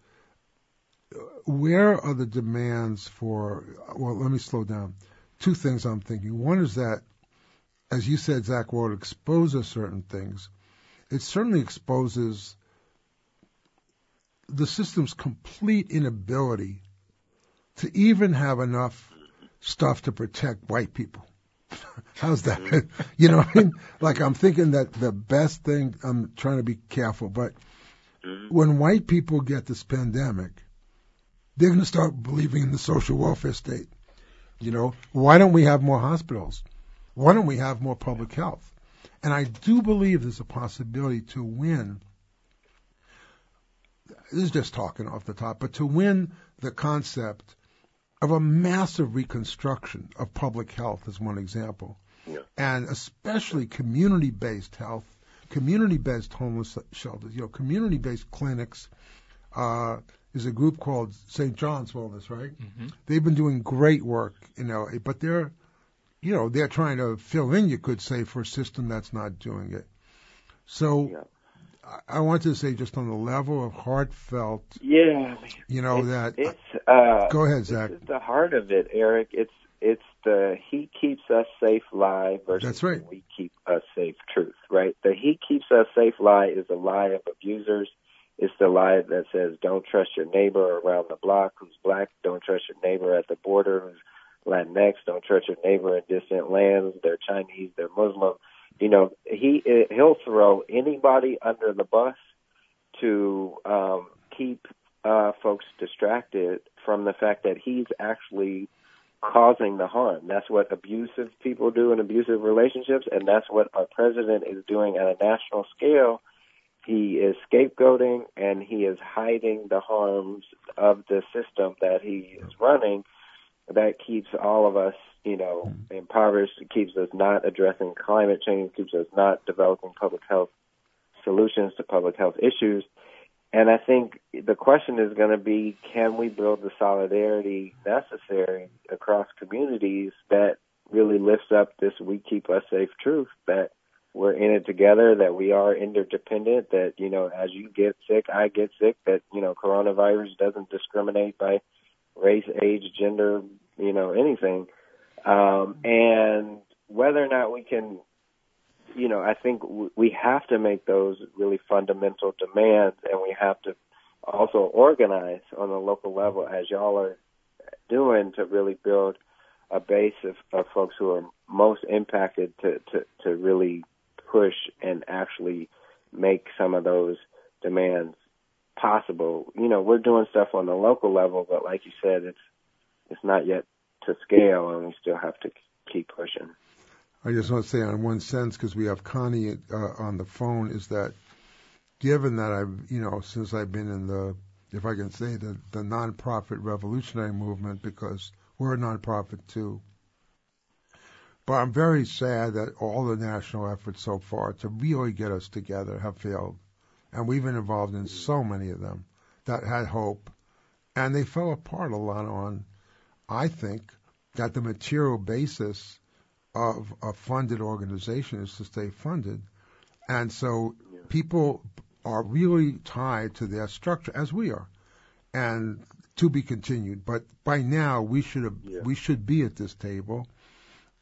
where are the demands for? Well, let me slow down. Two things I'm thinking. One is that, as you said, Zach, it exposes certain things, it certainly exposes the system's complete inability to even have enough stuff to protect white people. How's that? you know, what I mean? like I'm thinking that the best thing. I'm trying to be careful, but Mhm. when white people get this pandemic, they're going to start believing in the social welfare state. You know, why don't we have more hospitals? Why don't we have more public health? And I do believe there's a possibility to win. This is just talking off the top, but to win the concept of a massive reconstruction of public health as one example. Yeah. And especially community-based health, community-based homeless shelters, you know, community-based clinics. Uh, there's a group called St. John's Wellness, right? hmm They've been doing great work in LA, but they're, you know, they're trying to fill in, you could say, for a system that's not doing it. So Yeah. I, I want to say just on the level of heartfelt, Yeah. you know, it's, that, it's uh go ahead, Zach. This is the heart of it, Eric. It's it's the he keeps us safe lie versus That's right. we keep us safe truth, right? The he keeps us safe lie is the lie of abusers. It's the lie that says don't trust your neighbor around the block who's black. Don't trust your neighbor at the border who's Latinx. Don't trust your neighbor in distant lands. They're Chinese. They're Muslim. You know, he he'll throw anybody under the bus to um, keep uh, folks distracted from the fact that he's actually causing the harm. That's what abusive people do in abusive relationships, and that's what our president is doing at a national scale. He is scapegoating and he is hiding the harms of the system that he is running that keeps all of us, you know, hmm. impoverished, keeps us not addressing climate change, keeps us not developing public health solutions to public health issues. And I think the question is going to be can we build the solidarity necessary across communities that really lifts up this we keep us safe truth that we're in it together, that we are interdependent, that, you know, as you get sick, I get sick, that, you know, coronavirus doesn't discriminate by race, age, gender, you know, anything. Um, and whether or not we can you know, I think w- we have to make those really fundamental demands, and we have to also organize on the local level, as y'all are doing, to really build a base of, of folks who are most impacted to, to, to really push and actually make some of those demands possible. You know, we're doing stuff on the local level, but like you said, it's it's not yet to scale, and we still have to keep pushing. I just want to say on one sense, because we have Connie uh, on the phone, is that given that I've, you know, since I've been in the, if I can say, the, the nonprofit revolutionary movement, because we're a nonprofit too, But I'm very sad that all the national efforts so far to really get us together have failed. And we've been involved in so many of them that had hope. And they fell apart a lot on, I think, that the material basis of a funded organization is to stay funded. And so people are really tied to their structure, as we are. And to be continued. But by now, we should have, Yeah. we should be at this table.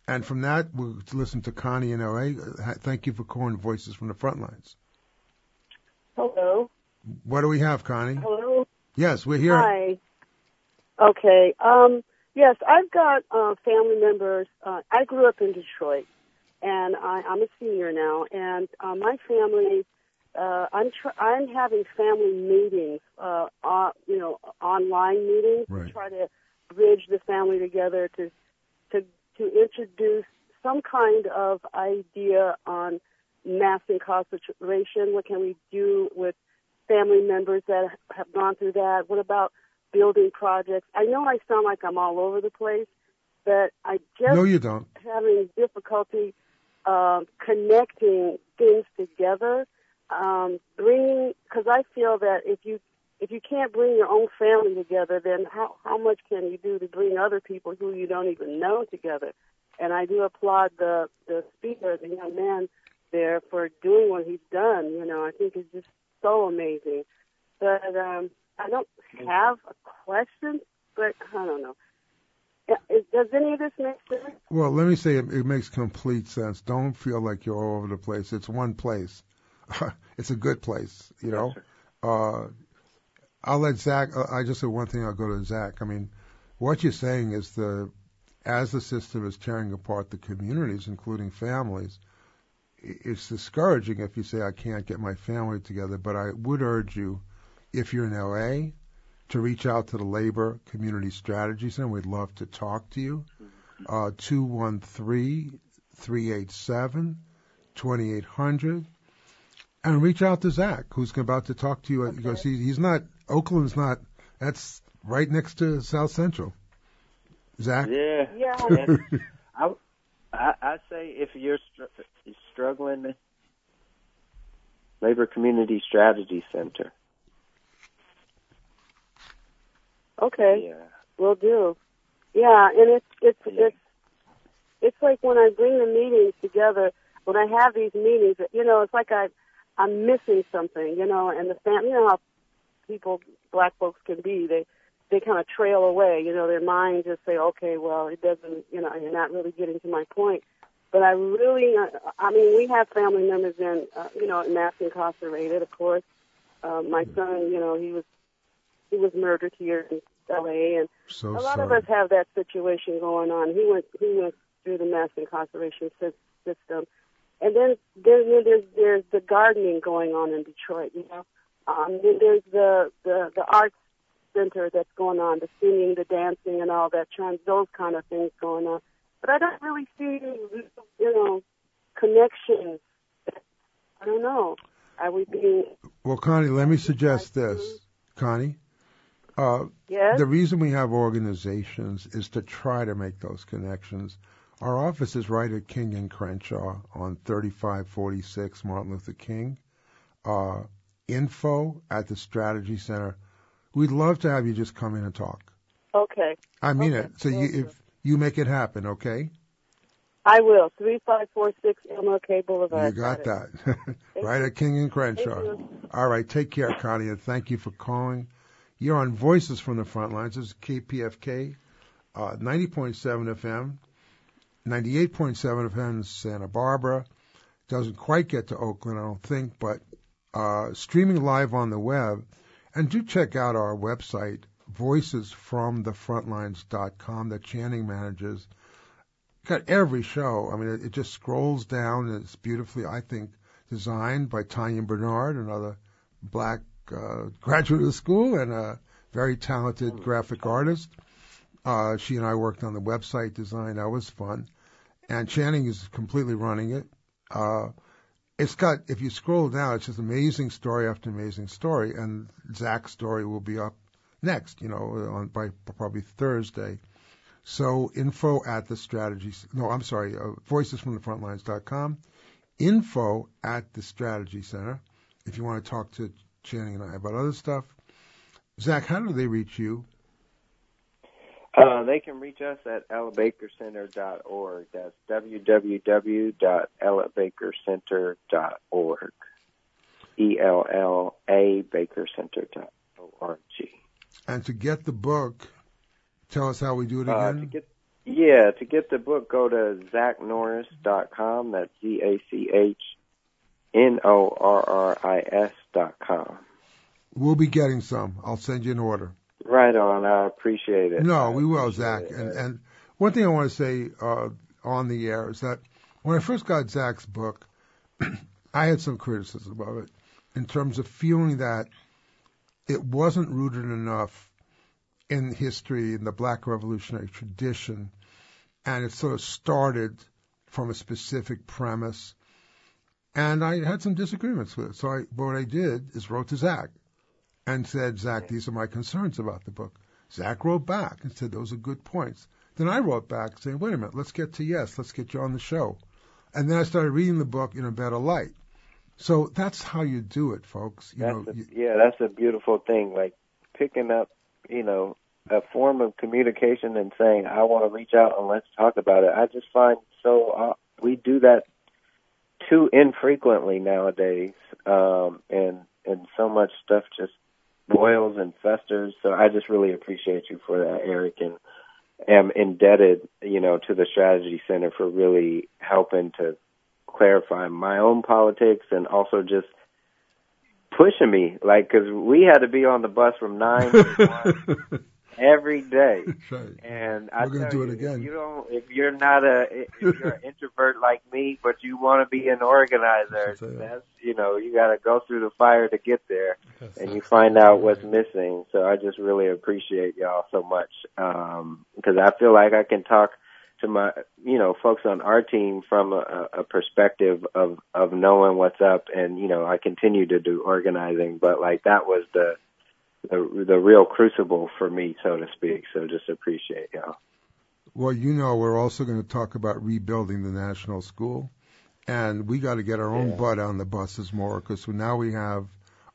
And from that, we'll listen to Connie in LA. Thank you for calling Voices from the Front Lines. Hello. What do we have, Connie? Hello. Yes, we're here. Hi. Okay. Um, yes, I've got uh, family members. Uh, I grew up in Detroit, and I, I'm a senior now. And uh, my family, uh, I'm tr- I'm having family meetings, uh, uh, you know, online meetings Right. to try to bridge the family together to to to introduce some kind of idea on mass incarceration. What can we do with family members that have gone through that? What about building projects? I know I sound like I'm all over the place, but I just No, you don't. having difficulty um, connecting things together, um, bringing because I feel that if you if you can't bring your own family together, then how how much can you do to bring other people who you don't even know together? And I do applaud the the speaker, the young man there, for doing what he's done. You know, I think it's just so amazing. But um, I don't have a question, but I don't know. Does any of this make sense? Well, let me say it, it makes complete sense. Don't feel like you're all over the place. It's one place. it's a good place, you know. Uh, I'll let Zach. Uh, I just said one thing. I'll go to Zach. I mean, what you're saying is the as the system is tearing apart the communities, including families. It's discouraging if you say I can't get my family together. But I would urge you, if you're in LA, to reach out to the Labor Community Strategy Center. We'd love to talk to you. Uh, 213-387-2800. And reach out to Zach, who's about to talk to you because he, he's not, Oakland's not, that's right next to South Central. Zach? Yeah. Yeah. I, I I say if you're str- struggling, Labor Community Strategy Center. Okay, Yeah. will do. Yeah, and it's it's Yeah. it's it's like when I bring the meetings together. When I have these meetings, you know, it's like I I'm missing something, you know, and the fam. You know how people, black folks, can be. They they kind of trail away. You know, their mind just say, okay, well, it doesn't. You know, you're not really getting to my point. But I really, uh, I mean, we have family members in, uh, you know, mass incarcerated, of course. Uh, my son, you know, he was he was murdered here in L.A. and So a lot sorry. of us have that situation going on. He went he went through the mass incarceration system, and then then there's there's the gardening going on in Detroit. You know, um, then there's the the the arts center that's going on, the singing, the dancing, and all that. Those kind of things going on, but I don't really see you know connections. I don't know. Are we being Well, Connie, let me suggest this. Connie, uh, yes? the reason we have organizations is to try to make those connections. Our office is right at King and Crenshaw on 3546 Martin Luther King. Uh, info at the Strategy Center. We'd love to have you just come in and talk. Okay, I mean Okay, it. So you, if you make it happen, okay? I will. Three five four six MLK Boulevard. You got it. that. right at King and Crenshaw. All right, take care, Connie, and thank you for calling. You're on Voices from the Front Lines. This is KPFK, uh, 90.7 FM, 98.7 FM in Santa Barbara. Doesn't quite get to Oakland, I don't think, but uh, streaming live on the web. And do check out our website, voicesfromthefrontlines.com, that Channing manages. Got every show. I mean, it, it just scrolls down, and it's beautifully, I think, designed by Tanya Bernard, another black uh, graduate of the school and a very talented graphic artist. Uh, she and I worked on the website design. That was fun. And Channing is completely running it. Uh, it's got, if you scroll down, it's just amazing story after amazing story. And Zach's story will be up next, you know, on by probably Thursday. So info at the strategy, no, I'm sorry, uh, voicesfromthefrontlines.com, info at the strategy center. If you want to talk to Channing and I about other stuff. Zach, how do they reach you? Uh, they can reach us at ellabakercenter.org. That's www.ellabakercenter.org. E L L A bakercenter.org. And to get the book, tell us how we do it Uh, again. to get yeah, to get the book, go to zachnorris.com. That's Z A C H N O R R I S com. we'll be getting some. I'll send you an order. Right on. I appreciate it. No, we will, Zach. And and one thing I want to say uh, on the air is that when I first got Zach's book, I had some criticism of it in terms of feeling that it wasn't rooted enough in history in the Black Revolutionary tradition, and it sort of started from a specific premise. And I had some disagreements with it. So I, what I did is wrote to Zach and said, Zach, these are my concerns about the book. Zach wrote back and said those are good points. Then I wrote back saying, wait a minute, let's get to yes, let's get you on the show. And then I started reading the book in a better light. So that's how you do it, folks. You That's know, a, you, yeah, that's a beautiful thing. Like picking up, you know, a form of communication and saying, "I want to reach out and let's talk about it." I just find so uh, we do that too infrequently nowadays, um, and and so much stuff just boils and festers. So I just really appreciate you for that, Eric, and am indebted, you know, to the Strategy Center for really helping to clarify my own politics and also just pushing me, like, because we had to be on the bus from nine every day. Right. And I We're gonna do it again. You don't, if you're not a, if you're an introvert like me, but you want to be an organizer, That's that's you know, you got to go through the fire to get there, Yes, and you find out what's missing. So I just really appreciate y'all so much um, because I feel like I can talk to my, you know, folks on our team from a, a perspective of of knowing what's up, and you know, I continue to do organizing, but like that was the the the real crucible for me, so to speak. So just appreciate y'all. Well, you know, we're also going to talk about rebuilding the national school, and we got to get our own Yeah. butt on the buses more because now we have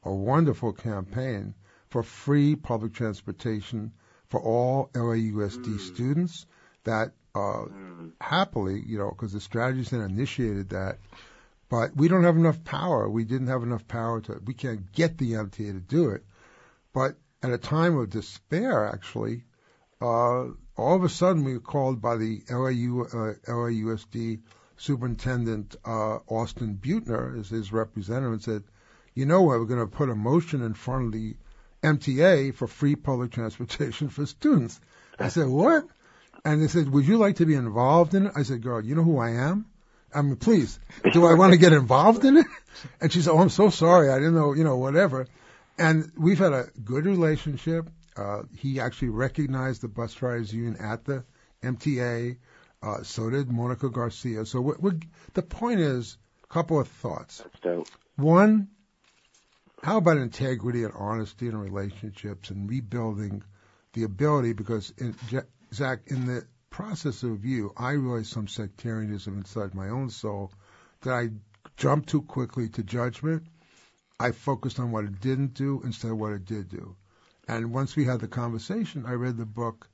a wonderful campaign for free public transportation for all LAUSD students that uh, happily, you know, because the strategy center initiated that, but we don't have enough power. We didn't have enough power to, we can't get the MTA to do it. But at a time of despair, actually, uh, all of a sudden we were called by the LAU, uh, LAUSD superintendent, uh, Austin Beutner as his representative and said, you know what, we're going to put a motion in front of the MTA for free public transportation for students. I said, what? And they said, would you like to be involved in it? I said, girl, you know who I am? I mean, please, do I want to get involved in it? And she said, oh, I'm so sorry. I didn't know, you know, whatever. And we've had a good relationship. Uh, he actually recognized the bus drivers union at the MTA. Uh, so did Monica Garcia. So we we the point is, a couple of thoughts. That's dope. One, how about integrity and honesty in relationships and rebuilding the ability? Because, in, Zach, in the process of you, I realized some sectarianism inside my own soul that I jumped too quickly to judgment. I focused on what it didn't do instead of what it did do. And once we had the conversation, I read the book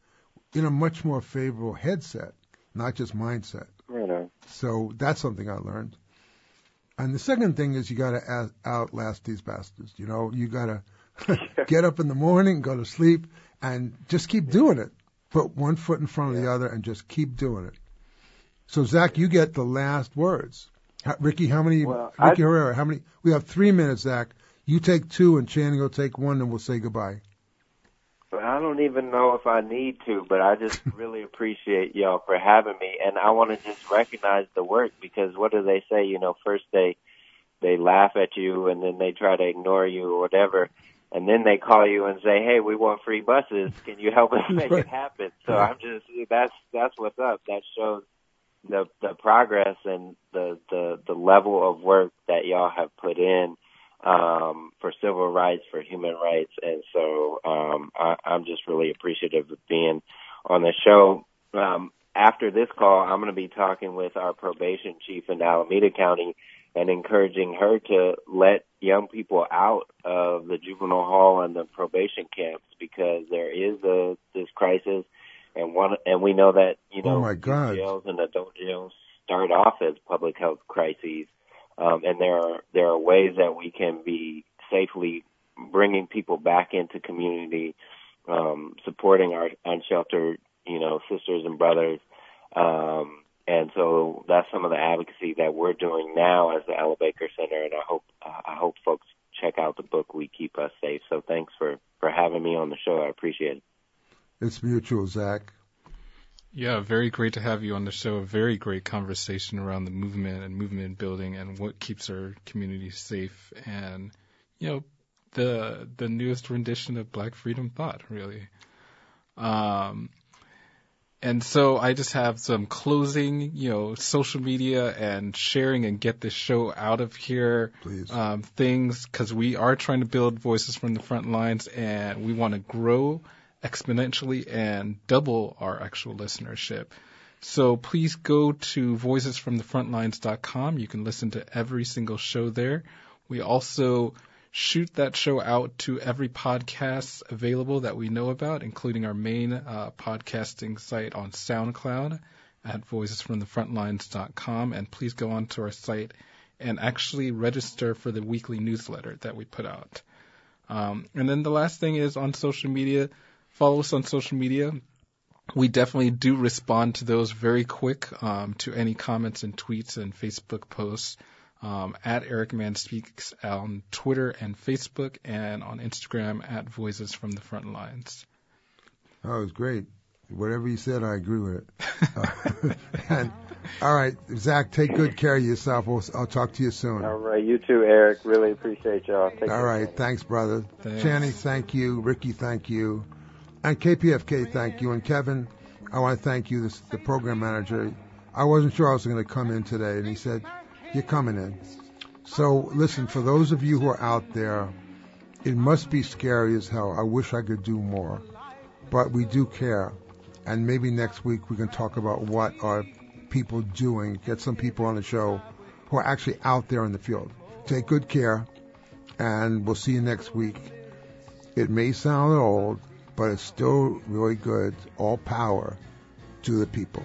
in a much more favorable headset, not just mindset. Right on. So that's something I learned. And the second thing is you got to outlast these bastards. You know, you got to get up in the morning, go to sleep, and just keep doing it. Put one foot in front of the other and just keep doing it. So Zach, you get the last words. Ricky, how many? Well, Ricky I- Herrera, how many? We have three minutes, Zach. You take two, and Channing will take one, and we'll say goodbye. I don't even know if I need to, but I just really appreciate y'all for having me, and I want to just recognize the work because what do they say? You know, first they they laugh at you, and then they try to ignore you or whatever, and then they call you and say, "Hey, we want free buses. Can you help us make it happen?" So I'm just that's that's what's up. That shows the the progress and the the the level of work that y'all have put in um, for civil rights, for human rights, and so um, I, I'm just really appreciative of being on the show. um, after this call, I'm going to be talking with our probation chief in Alameda County and encouraging her to let young people out of the juvenile hall and the probation camps because there is a this crisis and one and we know that you know Oh, my God. jails and adult jails start off as public health crises um, and there are there are ways that we can be safely bringing people back into community um, supporting our unsheltered you know sisters and brothers um, and so that's some of the advocacy that we're doing now as the Ella Baker Center, and I hope uh, I hope folks check out the book "We Keep Us Safe." So thanks for for having me on the show. I appreciate it. It's mutual, Zach. Yeah, very great to have you on the show. A very great conversation around the movement and movement building and what keeps our community safe and you know the the newest rendition of Black Freedom Thought, really. Um and so I just have some closing, you know, social media and sharing and get this show out of here Please. um, things because we are trying to build voices from the front lines and we want to grow exponentially and double our actual listenership. So please go to voicesfromthefrontlines.com. You can listen to every single show there. We also shoot that show out to every podcast available that we know about, including our main uh, podcasting site on SoundCloud at voicesfromthefrontlines.com. And please go onto our site and actually register for the weekly newsletter that we put out. Um, and then the last thing is on social media, follow us on social media. We definitely do respond to those very quick um, to any comments and tweets and Facebook posts um, at Eric Mann Speaks on Twitter and Facebook and on Instagram at Voices from the Front Lines. Oh, it was great. Whatever you said, I agree with it. Uh, and all right, Zach, take good care of yourself. We'll, I'll talk to you soon. All right, you too, Eric. Really appreciate y'all. Take All care. right, thanks, brother. Thanks. Channing, thank you. Ricky, thank you. And KPFK, thank you. And Kevin, oh, I want to thank you, this, the program manager. I wasn't sure I was going to come in today, and he said, You're coming in. So, listen, for those of you who are out there, it must be scary as hell. I wish I could do more. But we do care. And maybe next week we can talk about what are people doing, get some people on the show who are actually out there in the field. Take good care, and we'll see you next week. It may sound old, but it's still really good. All power to the people.